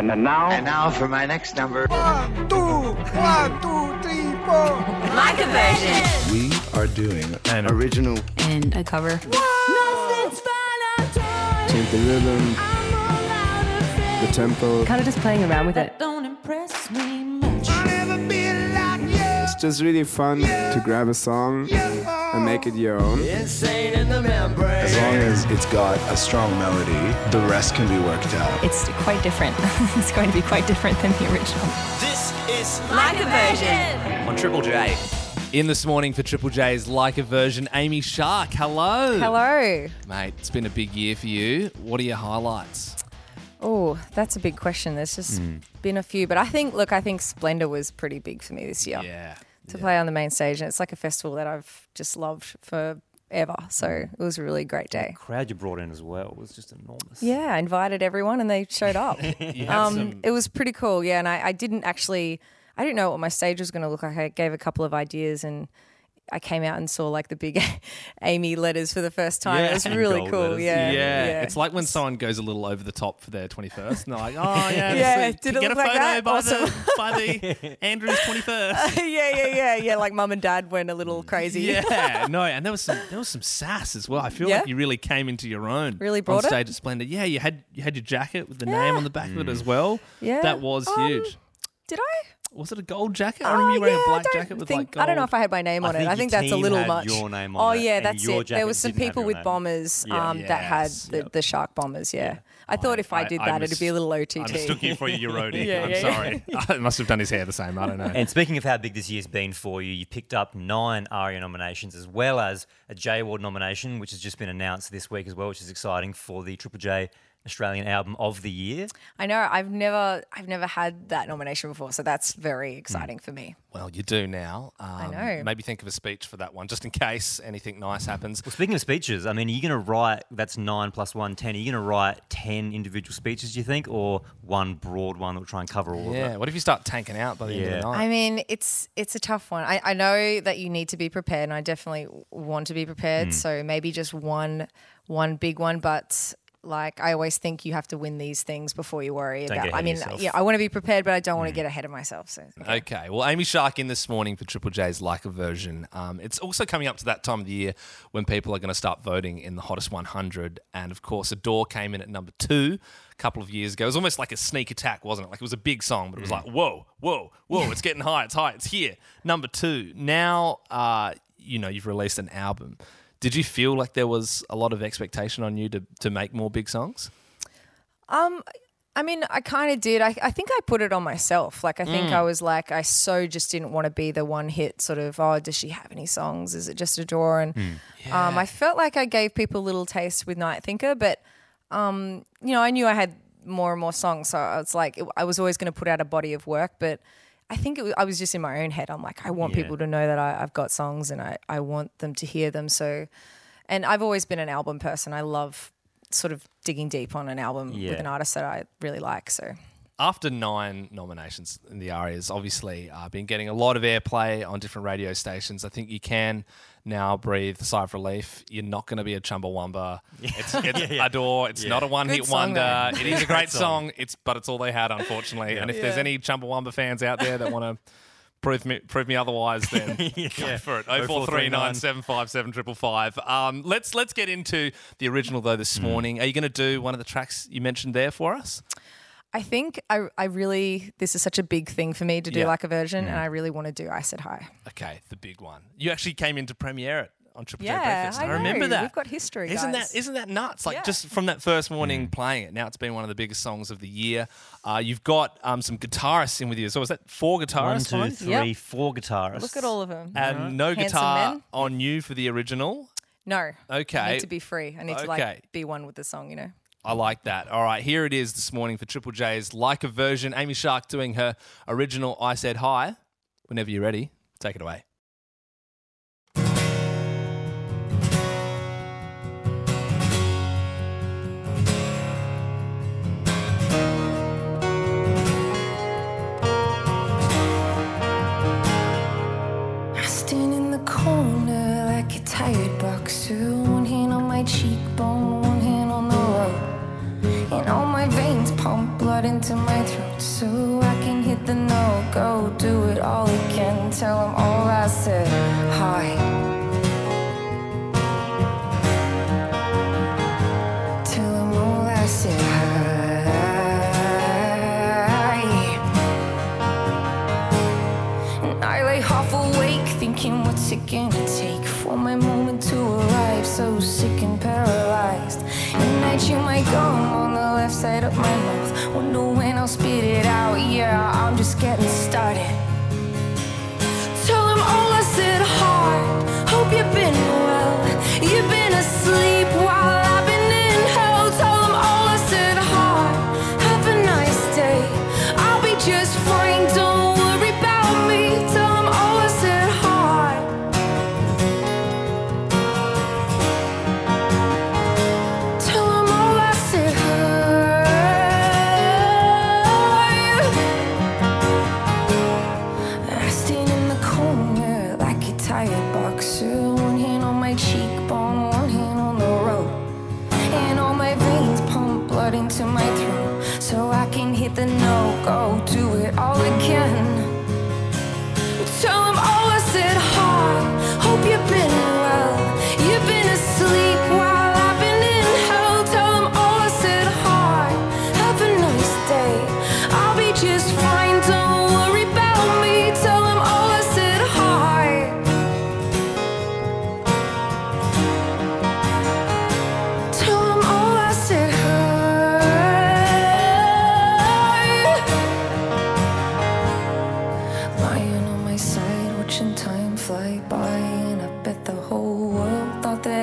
And now, And now for my next number. One, two, one, two, three, four. Like a version. We are doing An original. And a cover. change the rhythm, the tempo. Kind of just playing around with it. It's just really fun to grab a song and make it your own. As long as it's got a strong melody, the rest can be worked out. It's quite different. it's going to be quite different than the original. This is Like a version. on Triple J. In this morning for Triple J's Like a Version, Amy Shark. Hello. Hello. Mate, it's been a big year for you. What are your highlights? Oh, that's a big question. There's just hmm. been a few, but I think, look, I think Splendour was pretty big for me this year Yeah. To play on the main stage, and it's like a festival that I've just loved forever. So it was a really great day. The crowd you brought in as well was just enormous. Yeah, I invited everyone, and they showed up. Um, some- It was pretty cool. Yeah, and I, I didn't actually, I didn't know what my stage was going to look like. I gave a couple of ideas and. I came out and saw like the big Amy letters for the first time. Yeah, it was really cool. letters. Yeah, yeah, it's like when someone goes a little over the top for their 21st, and they're like, "Oh yeah, Yeah, did uh, it get look a like photo that? by Awesome. the by the Andrew's 21st." yeah, yeah, yeah, yeah. Like mum and dad went a little crazy. Yeah, no, and there was some there was some sass as well. I feel Yeah? like you really came into your own. Really on brought it? stage at Splendour. Yeah, you had you had your jacket with the name on the back of it as well. Yeah. that was Um, huge. Did I? Was it a gold jacket? I remember you Oh, wearing yeah, a black don't jacket with think, like gold. I don't know if I had my name I on it. think I think that's a little had much. your name oh on it, yeah, and that's it. There was some people with bombers Yeah. um, that had the, yep. the shark bombers. Yeah, I thought if I, did I that, mis- it'd be a little OTT. I mistook you for your roadie. Yeah, I'm yeah, yeah. sorry. I must have done his hair the same. I don't know. And speaking of how big this year's been for you, you picked up nine ARIA nominations as well as a J Award nomination, which has just been announced this week as well, which is exciting for the Triple J Australian Album of the Year. I know. I've never, I've never had that nomination before, so that's very exciting for me. well, you do now. Um, know. Maybe think of a speech for that one, just in case anything nice happens. Well, speaking of speeches, I mean, are you going to write, that's nine plus one, ten, are you going to write 10 individual speeches, do you think, or one broad one that will try and cover all of Yeah. What if you start tanking out by the end of the night? I mean, it's it's a tough one. I, I know that you need to be prepared, and I definitely want to be prepared. Hmm. So maybe just one one big one, but. Like I always think you have to win these things before you worry Don't about. get ahead I mean, yourself. yeah, I want to be prepared, but I don't want to get ahead of myself. So Okay. Well, Amy Shark in this morning for Triple J's Like a Version. Um, it's also coming up to that time of the year when people are going to start voting in the hottest 100. And of course, Adore came in at number two a couple of years ago. It was almost like a sneak attack, wasn't it? Like it was a big song, but it was like, whoa, whoa, whoa, it's getting high, it's high, it's here. Number two. Now, uh, you know, you've released an album. Did you feel like there was a lot of expectation on you to, to make more big songs? Um, I mean, I kind of did. I, I think I put it on myself. Like, I think Mm. I was like, I so just didn't want to be the one hit sort of, oh, does she have any songs? Is it just Adore? And um, I felt like I gave people a little taste with Night Thinker, but, um, you know, I knew I had more and more songs. So I was like, it, I was always going to put out a body of work, but I think it was, I was just in my own head. I'm like, I want Yeah. people to know that I, I've got songs and I, I want them to hear them. So, and I've always been an album person. I love sort of digging deep on an album Yeah. with an artist that I really like. So after nine nominations in the Arias, obviously uh, been getting a lot of airplay on different radio stations. I think you can now breathe a sigh of relief. You're not going to be a Chumbawamba. It's, it's Adore. It's not a one-hit wonder. though. It is a great song. It's but it's all they had, unfortunately. And if there's Yeah. any Chumbawamba fans out there that want to prove me prove me otherwise, then go for it. Oh four three nine seven five seven triple five. Um, let's let's get into the original though this morning. Are you going to do one of the tracks you mentioned there for us? I think I, I really, this is such a big thing for me to do Yeah. like a version, and I really want to do I Said Hi. Okay, the big one. You actually came in to premiere it on Triple J Yeah, Breakfast. I remember know. that. We've got history, Isn't guys. that isn't that nuts? Like Yeah. just from that first morning playing it, now it's been one of the biggest songs of the year. Uh, you've got um, some guitarists in with you. So was that four One, guitarists? two, Fine? three, Yep. four guitarists. Look at all of them. And no Handsome guitar men. on you for the original. No. I Okay. need to be free. I need to Okay. like be one with the song, you know? I like that. All right, here it is this morning for Triple J's Like a Version. Amy Shark doing her original I Said Hi. Whenever you're ready, take it away. And all my veins pump blood into my throat so I can hit the no go, do it all again. Tell them all I said hi. Tell all I said hi. And I lay half awake, thinking, what's it gonna take for my moment to arrive? So sick and paralyzed. And I you might gum on the left side of my mouth. Wonder when I'll spit it out. Yeah, I'm just getting started. Into my throat. So I can hit the no go,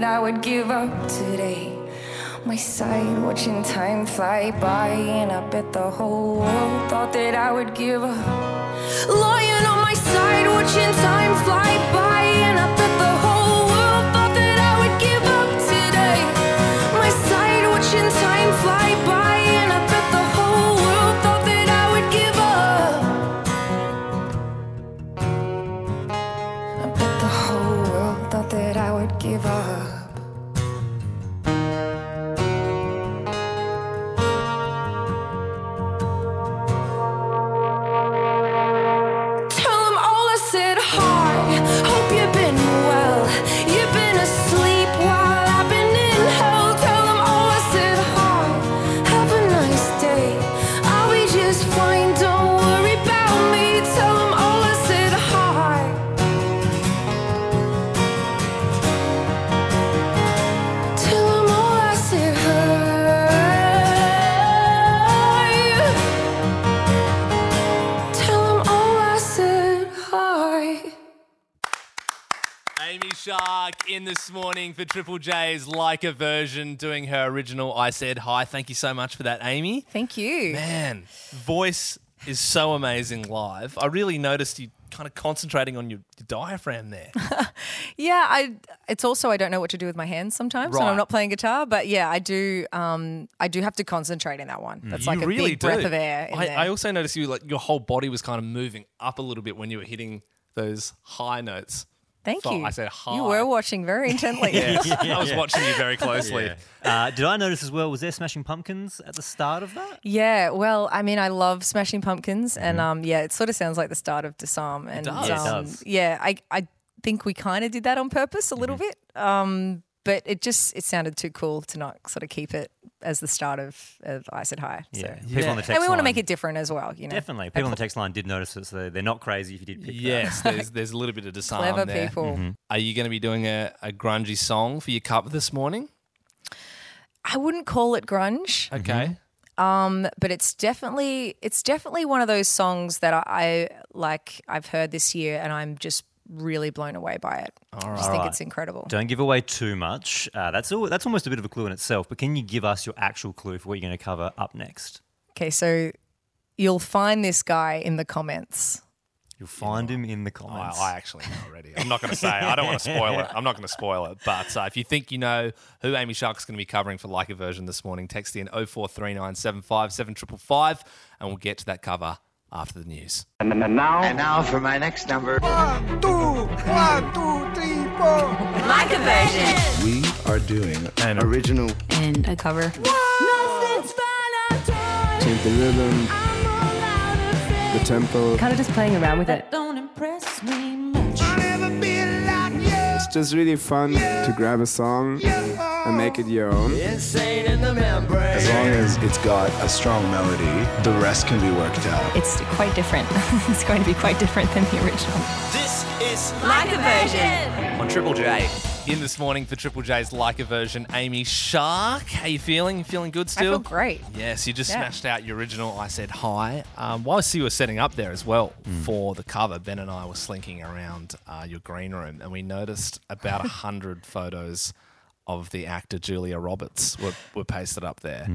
I would give up today. My side, watching time fly by, and I bet the whole world thought that I would give up. Lying on my side, watching time fly by, Amy Shark in this morning for Triple J's like a version doing her original I Said Hi. Thank you so much for that, Amy. Thank you. Man, voice is so amazing live. I really noticed you kind of concentrating on your, your diaphragm there. Yeah, I. It's also I don't know what to do with my hands sometimes when I'm not playing guitar. But yeah, I do. Um, I do have to concentrate in that one. That's like a really big breath of air. In I. I also noticed you like your whole body was kind of moving up a little bit when you were hitting those high notes. Thank Thought you. I said hi. You were watching very intently. Yeah, I was watching you very closely. Uh, did I notice as well? Was there Smashing Pumpkins at the start of that? Yeah, well, I mean, I love Smashing Pumpkins, and um, yeah, it sort of sounds like the start of Disarm, and does. Yeah, it um, does. yeah, I I think we kind of did that on purpose a little Mm-hmm. bit, um, but it just it sounded too cool to not sort of keep it as the start of, of I Said Hi. So. Yeah. People on the text And we want to line- make it different as well, you know. Definitely. People on the text line did notice it, so they're not crazy if you did pick that. Yes, there's there's a little bit of disarm Clever there. people. Mm-hmm. Are you going to be doing a, a grungy song for your cup this morning? I wouldn't call it grunge, Okay. um, but it's definitely it's definitely one of those songs that I, I like. I've heard this year, and I'm just really blown away by it. I just think Alright. it's incredible. Don't give away too much. Uh, that's all, that's almost a bit of a clue in itself. But can you give us your actual clue for what you're going to cover up next? Okay, so you'll find this guy in the comments. You'll find him in the I, comments. I actually know already. I'm not going to say. I don't want to spoil it. I'm not going to spoil it. But uh, if you think you know who Amy Shark's going to be covering for Like a Version this morning, text in 0439757555 and we'll get to that cover after the news. And now, and now for my next number. One, two, one, two, three, four. Like a version. We are doing An original. And a cover. Change the rhythm. the tempo. Kind of just playing around with it. Don't impress me just really fun to grab a song and make it your own. Insane in the membrane. As long as it's got a strong melody, the rest can be worked out. It's quite different. it's going to be quite different than the original. This is Like a version. On Triple J. In this morning for Triple J's like a version, Amy Shark. How you feeling? You feeling good still? I still? feel great. Yes, you just Yeah. smashed out your original I Said Hi. Um, whilst you were setting up there as well for the cover, Ben and I were slinking around uh, your green room and we noticed about a hundred photos of the actor Julia Roberts were, were pasted up there.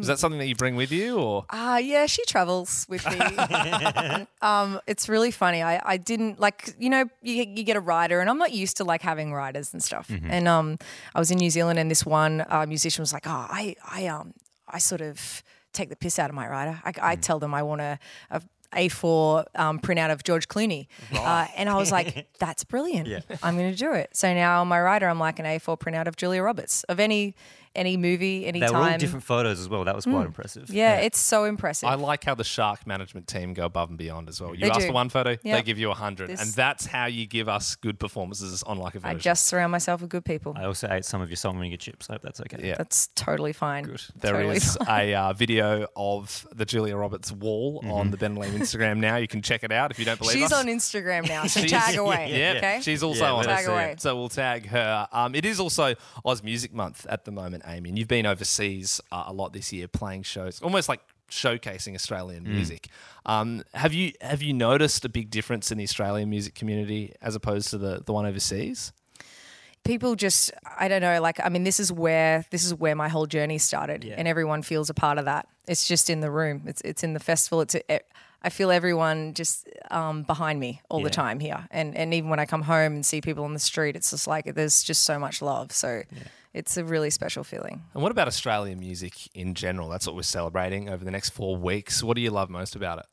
Is that something that you bring with you or? Ah, yeah, she travels with me. um, it's really funny. I, I didn't like, you know, you, you get a rider, and I'm not used to like having riders and stuff. And um, I was in New Zealand, and this one uh, musician was like, "Oh, I, I, um, I sort of take the piss out of my rider. I, I tell them I want a." a a4 um, printout of George Clooney. Uh, and I was like, that's brilliant. I'm going to do it. So now on my rider, I'm like an A4 printout of Julia Roberts of any any movie, any They were all different photos as well. That was quite impressive. yeah, it's so impressive. I like how the Shark management team go above and beyond as well. You They ask do. for one photo, they give you a hundred, and that's how you give us good performances on like a I version. I just surround myself with good people. I also ate some of your song vinegar chips. I hope that's okay. yeah. That's totally fine. Good. There totally is fine. a uh, video of the Julia Roberts wall on the Ben Lee Instagram now. You can check it out if you don't believe us She's us. on Instagram now, so She's- tag away. Yeah, Okay. she's also Yeah, on let Tag away. So we'll tag her. Um, it is also Oz Music Month at the moment, Amy, and you've been overseas uh, a lot this year, playing shows, almost like showcasing Australian music. Um, have you have you noticed a big difference in the Australian music community as opposed to the the one overseas? People just, I don't know, like, I mean, this is where this is where my whole journey started, and everyone feels a part of that. It's just in the room. It's it's in the festival. It's a, I feel everyone just um, behind me all the time here, and and even when I come home and see people on the street, it's just like there's just so much love. So. It's a really special feeling. And what about Australian music in general? That's what we're celebrating over the next four weeks. What do you love most about it?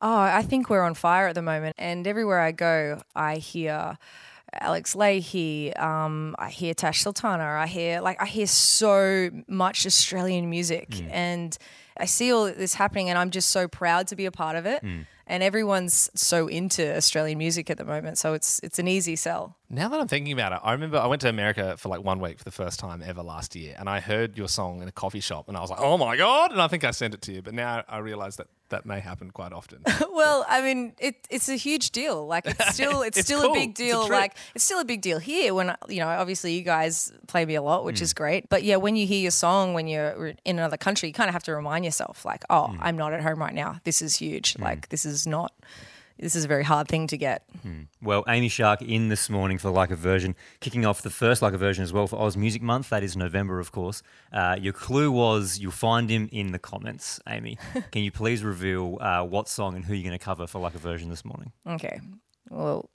Oh, I think we're on fire at the moment, and everywhere I go, I hear Alex Lahey, um, I hear Tash Sultana, I hear like I hear so much Australian music, and I see all this happening, and I'm just so proud to be a part of it. And everyone's so into Australian music at the moment, so it's it's an easy sell. Now that I'm thinking about it, I remember I went to America for like one week for the first time ever last year, and I heard your song in a coffee shop, and I was like, "Oh my god!" And I think I sent it to you, but now I realize that that may happen quite often. well, I mean, it, it's a huge deal. Like it's still it's, It's still cool. a big It's a deal. like it's still a big deal here when you know, obviously you guys play me a lot, which Mm. is great. But yeah, when you hear your song when you're in another country, you kind of have to remind yourself like, "Oh, Mm. I'm not at home right now. This is huge. Like this is not this is a very hard thing to get." Well, Amy Shark in this morning for Like a Version, kicking off the first Like a Version as well for Oz Music Month. That is November, of course. Uh, your clue was you'll find him in the comments, Amy. Can you please reveal uh, what song and who you're going to cover for Like a Version this morning? Okay. Well,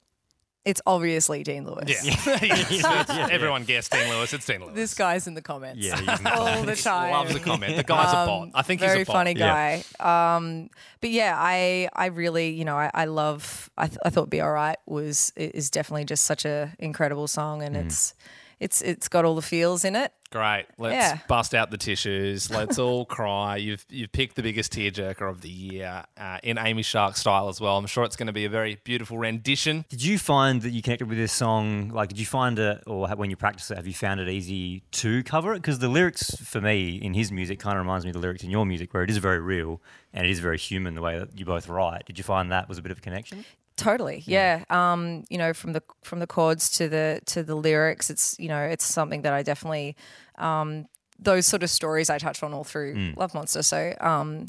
it's obviously Dean Lewis. Yeah. Everyone guessed Dean Lewis. It's Dean Lewis. This guy's in the comments. Yeah, he's in the all the time. loves a comment. The guy's a bot. I think Um, very he's a bot. Very funny Yeah. guy. Um, but yeah, I I really you know I, I love I, th- I thought "Be Alright" was is definitely just such a incredible song, Mm. and it's it's it's got all the feels in it. Great. Let's Yeah. bust out the tissues. Let's all cry. You've you've picked the biggest tearjerker of the year uh, in Amy Shark style as well. I'm sure it's going to be a very beautiful rendition. Did you find that you connected with this song? Like, did you find it, or when you practice it, have you found it easy to cover it? Because the lyrics, for me, in his music, kind of reminds me of the lyrics in your music, where it is very real and it is very human the way that you both write. Did you find that was a bit of a connection? Totally, yeah. Um, you know, from the from the chords to the to the lyrics, it's you know, it's something that I definitely um, those sort of stories I touched on all through Love Monster. So um,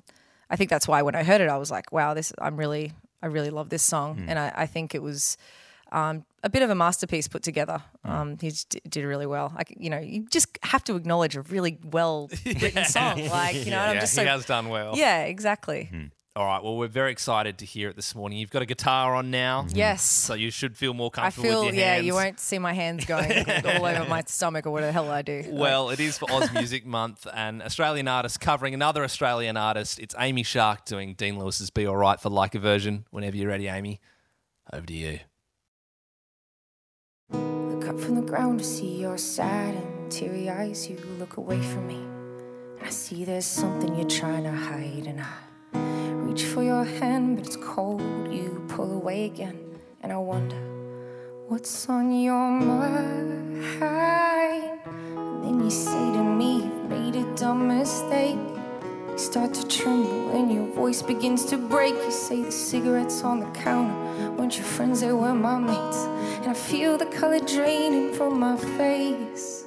I think that's why when I heard it, I was like, wow, this I'm really I really love this song, and I, I think it was. Um, a bit of a masterpiece put together. Um, he d- did really well. Like you know, you just have to acknowledge a really well written song. Like you know, and I'm just just he has done well. yeah, exactly. All right. Well, we're very excited to hear it this morning. You've got a guitar on now. Mm-hmm. Yes. So you should feel more comfortable. I comfortable feel with your yeah, you won't see my hands going all over my stomach or whatever the hell I do. Well, it is for Oz Music Month, and Australian artist covering another Australian artist. It's Amy Shark doing Dean Lewis's "Be Alright" for like a version. Whenever you're ready, Amy, over to you. Look up from the ground to see your sad and teary eyes. You look away from me. And I see there's something you're trying to hide. And I reach for your hand, but it's cold. You pull away again, and I wonder what's on your mind. And then you say to me, You've made a dumb mistake. You start to tremble, and your voice begins to break. You say the cigarettes on the counter weren't your friends, they were my mates. And I feel the color draining from my face.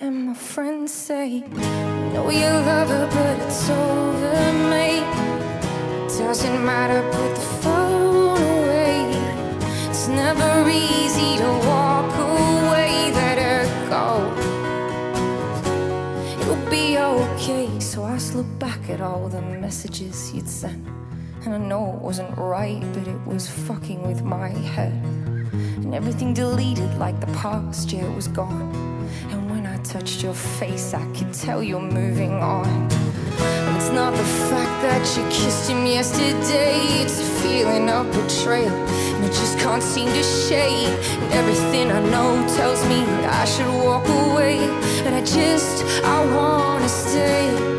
And my friends say, Know you love her, but I look back at all the messages you'd sent. And I know it wasn't right, but it was fucking with my head. And everything deleted like the past, yeah, it was gone. And when I touched your face, I could tell you're moving on. It's not the fact that you kissed him yesterday, it's a feeling of betrayal. And I just can't seem to shake. And everything I know tells me I should walk away. And I just, I wanna stay.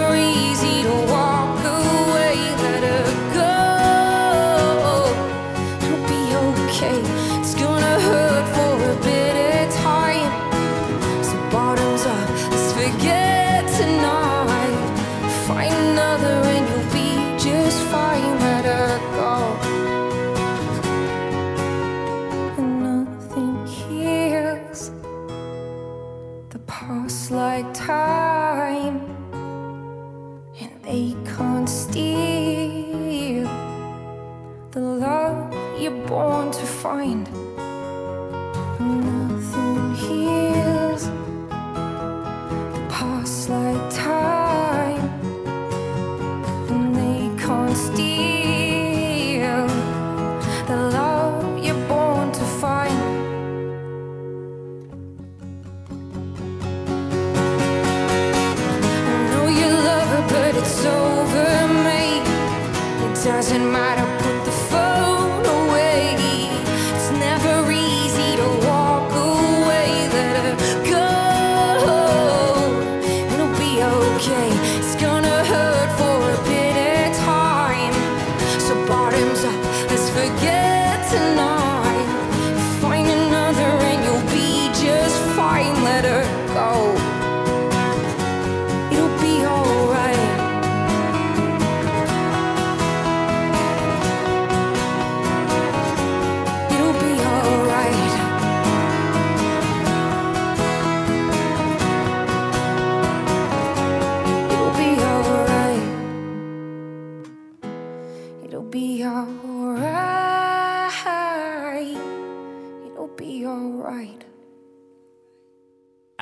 doesn't matter,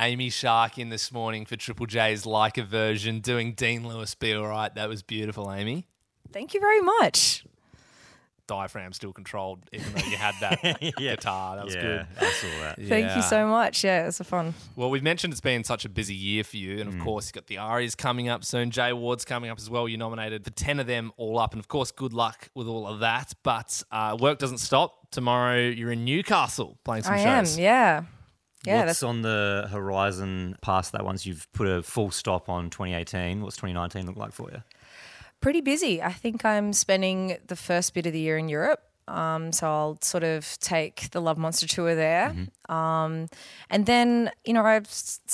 Amy Shark in this morning for Triple J's like a version, doing Dean Lewis Be Alright. That was beautiful, Amy. Thank you very much. Diaphragm still controlled, even though you had that guitar. That was yeah, good. I saw that. Thank Yeah. you so much. Yeah, it was a fun. Well, we've mentioned it's been such a busy year for you. Mm. And of course, you've got the Arias coming up soon. J Awards coming up as well. You're nominated for 10 of them all up. And of course, good luck with all of that. But uh, work doesn't stop. Tomorrow, you're in Newcastle playing some I am. Yeah. Yeah. What's That's on the horizon past that once you've put a full stop on 2018? What's 2019 look like for you? pretty busy. I think I'm spending the first bit of the year in Europe. Um, so I'll sort of take the Love Monster tour there, um, and then you know I've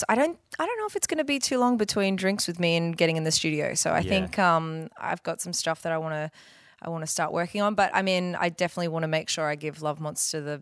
I don't I don't know if it's going to be too long between drinks with me and getting in the studio. So I Yeah. think um, I've got some stuff that I want to I want to start working on. But I mean I definitely want to make sure I give Love Monster the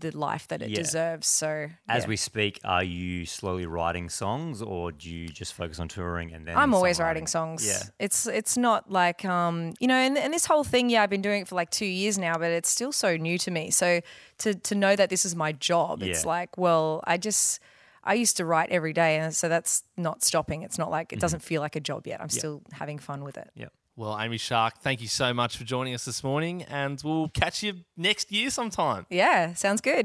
the life that it Yeah. deserves. So As yeah. we speak, are you slowly writing songs or do you just focus on touring and then I'm always writing songs. Yeah. It's it's not like um you know and, and this whole thing yeah I've been doing it for like 2 years now but it's still so new to me. So to to know that this is my job it's like well I just I used to write every day and so that's not stopping. It's not Mm-hmm. like it doesn't feel like a job yet. I'm still having fun with it. Yep. Well, Amy Shark, thank you so much for joining us this morning. And we'll catch you next year sometime. Yeah, sounds good.